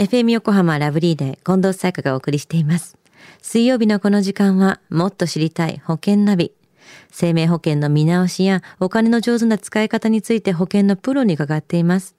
FM 横浜ラブリーで近藤沙耶香がお送りしています。水曜日のこの時間は、もっと知りたい保険ナビ。生命保険の見直しやお金の上手な使い方について保険のプロに伺っています。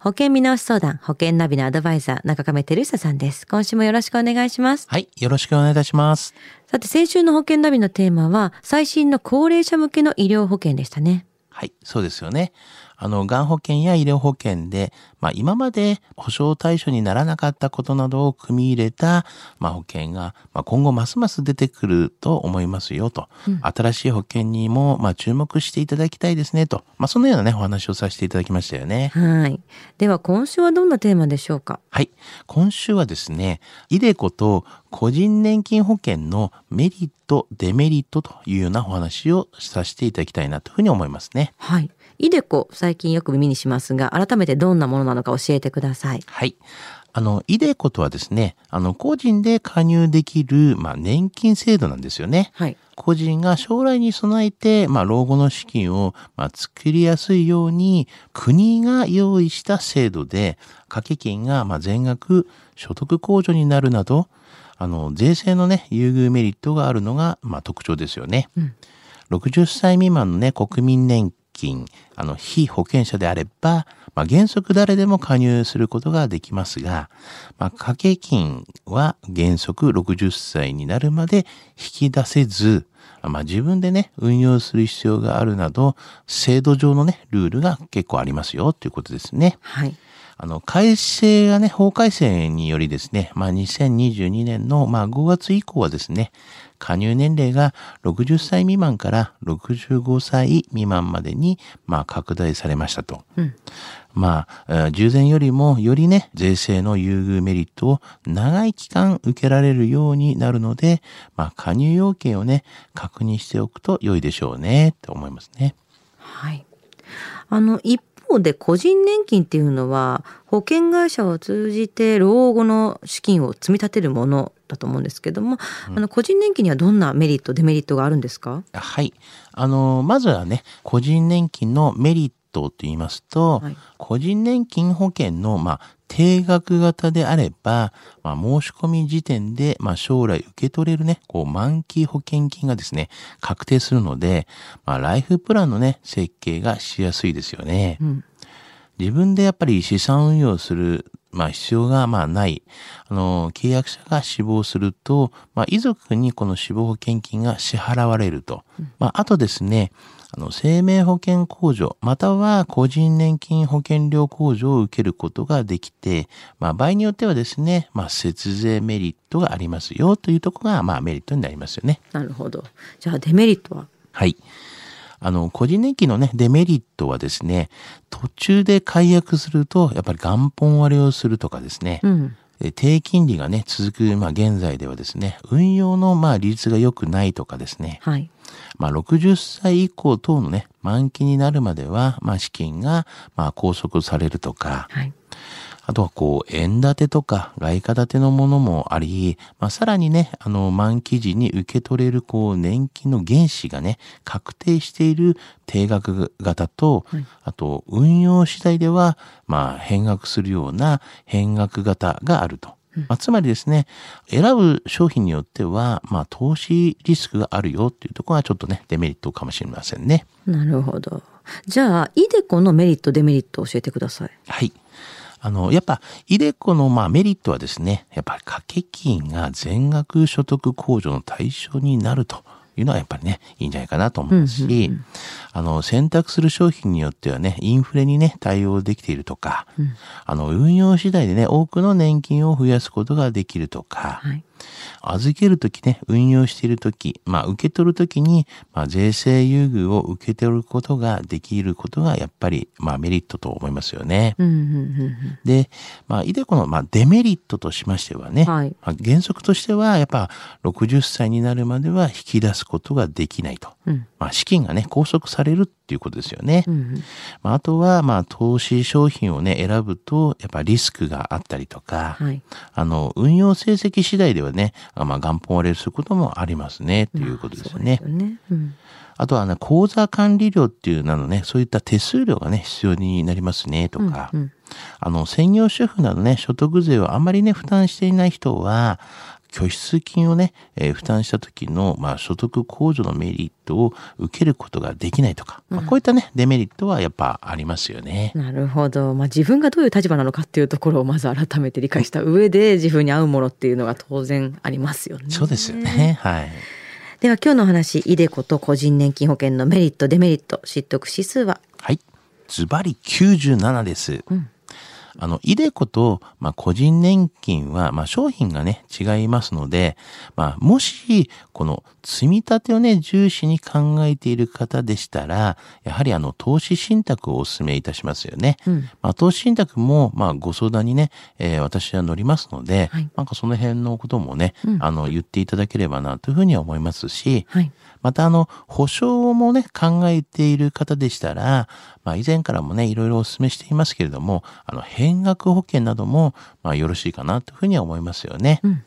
保険見直し相談、保険ナビのアドバイザー、中亀照久さんです。今週もよろしくお願いします。はい。よろしくお願いいたします。さて、先週の保険ナビのテーマは、最新の高齢者向けの医療保険でしたね。はい。そうですよね。あの、がん保険や医療保険で、まあ今まで保証対象にならなかったことなどを組み入れた、まあ保険が、まあ今後ますます出てくると思いますよと。新しい保険にも、まあ注目していただきたいですねと。まあそのようなね、お話をさせていただきましたよね。はい。では、今週はどんなテーマでしょうか？はい。今週はですね、イデコと個人年金保険のメリット、デメリットというようなお話をさせていただきたいなというふうに思いますね。はい。イデコ、最近よく耳にしますが、改めてどんなものなのか教えてください。はい。あの、イデコとはですね、あの、個人で加入できる、まあ、年金制度なんですよね。はい。個人が将来に備えて、まあ、老後の資金を、まあ、作りやすいように、国が用意した制度で、掛け金が、まあ、全額所得控除になるなど、あの、税制のね、優遇メリットがあるのが、まあ、特徴ですよね。60歳未満のね、国民年金、あの、非保険者であれば、まあ、原則誰でも加入することができますが、まあ、掛け金は原則60歳になるまで引き出せず、まあ、自分でね、運用する必要があるなど、制度上のね、ルールが結構ありますよ、ということですね。はい。あの、改正がね、法改正によりですね、まあ、2022年の、まあ、5月以降はですね、加入年齢が60歳未満から65歳未満までに、まあ、拡大されましたと。うん。まあ、えー従前よりもよりね、税制の優遇メリットを長い期間受けられるようになるので、まあ、加入要件をね、確認しておくと良いでしょうね、と思いますね。はい。あの、一方で個人年金っていうのは、保険会社を通じて老後の資金を積み立てるものだと思うんですけども、あの、個人年金にはどんなメリット、デメリットがあるんですか？はい。あの、まずはね、個人年金のメリットと言いますと、はい個人年金保険の、まあ、定額型であれば、まあ、申し込み時点で、まあ、将来受け取れるね、こう、満期保険金がですね、確定するので、まあ、ライフプランのね、設計がしやすいですよね。うん。自分でやっぱり資産運用する、まあ必要がまあない。あの、契約者が死亡すると、まあ遺族にこの死亡保険金が支払われると。まああとですね、あの、生命保険控除、または個人年金保険料控除を受けることができて、まあ場合によってはですね、まあ節税メリットがありますよというところが、まあメリットになりますよね。なるほど。じゃあ、デメリットは？はい。あの、個人年金のね、デメリットはですね、途中で解約すると、やっぱり元本割れをするとかですね、うん。で低金利がね、続く、まあ現在ではですね、運用のまあ利率が良くないとかですね、はい。まあ60歳以降等のね、満期になるまでは、まあ資金がまあ拘束されるとか、はい。あとはこう、円建てとか外貨建てのものもあり、まあさらにね、あの、満期時に受け取れるこう、年金の原資がね、確定している定額型と、はいあと、運用次第では、まあ、変額するような変額型があると。まあ、つまりですね、選ぶ商品によっては、まあ、投資リスクがあるよっていうところはちょっとね、デメリットかもしれませんね。なるほど。じゃあ、イデコのメリット、デメリットを教えてください。はい。あの、やっぱ、イデコの、まあ、メリットはですね、やっぱり掛け金が全額所得控除の対象になるというのはやっぱりね、いいんじゃないかなと思いますし、あの、選択する商品によってはね、インフレにね、対応できているとか、あの、運用次第でね、多くの年金を増やすことができるとか、はい。預けるときね、運用しているとき、まあ、受け取るときに、まあ、税制優遇を受け取ることができることが、やっぱり、まあ、メリットと思いますよね。うんうんうんで、まあ、イデコの、まあ、デメリットとしましてはね、はいまあ原則としては、やっぱ、60歳になるまでは引き出すことができないと。うん。まあ、資金がね、拘束されるっていうことですよね。うんうん。まあ、あとは、まあ、投資商品をね、選ぶと、やっぱリスクがあったりとか、はい。あの、運用成績次第ではね、あまあ、元本割れすることもありますね、ということですよね。ね。うん。あとはね、口座管理料っていうなのね、そういった手数料がね、必要になりますね、とか、うんうんあの、専業主婦などね、所得税をあまりね、負担していない人は、拠出金をね、えー、負担した時の、まあ、所得控除のメリットを受けることができないとか、まあ、こういったね、デメリットはやっぱありますよね。なるほど。まあ、自分がどういう立場なのかっていうところをまず改めて理解した上で、自分に合うものっていうのが当然ありますよね。そうですよね。はい。では今日の話、イデコと個人年金保険のメリット、デメリット、知得指数は？はい。ズバリ97です。うんあの、イデコと、まあ、個人年金は、まあ、商品がね、違いますので、まあ、もし、この積み立てをね、重視に考えている方でしたら、やはりあの、投資信託をお勧めいたしますよね。うん、まあ、投資信託も、まあ、ご相談にね、えー、私は乗りますので、はい、なんかその辺のこともね、うん、あの、言っていただければな、というふうには思いますし、はいまたあの、保証もね、考えている方でしたら、まあ以前からもね、いろいろお勧めしていますけれども、あの、変額保険なども、まあよろしいかなというふうには思いますよね。うん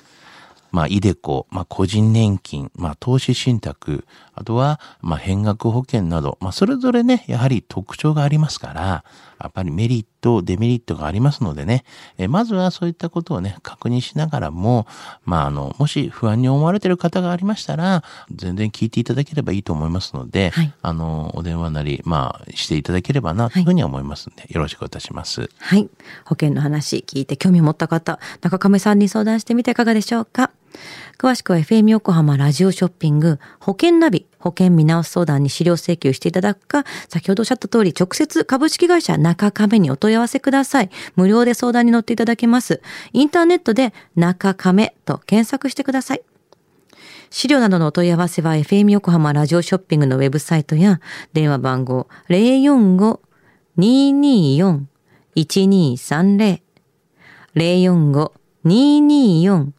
まあ、イデコ、まあ、個人年金、まあ、投資信託、あとは、まあ、変額保険など、まあ、それぞれね、やはり特徴がありますから、やっぱりメリット、デメリットがありますのでね、えまずはそういったことをね、確認しながらも、まあ、あの、もし不安に思われている方がありましたら、全然聞いていただければいいと思いますので、はい、あの、お電話なり、まあ、していただければな、というふうには思いますので、はい、よろしくお願いします。はい。保険の話聞いて興味を持った方、中亀さんに相談してみていかがでしょうか？詳しくは FM 横浜ラジオショッピング保険ナビ保険見直し相談に資料請求していただくか、先ほどおっしゃった通り直接株式会社中亀にお問い合わせください。無料で相談に乗っていただけます。インターネットで中亀と検索してください。資料などのお問い合わせは FM 横浜ラジオショッピングのウェブサイトや電話番号045-224-1230 045-224-1230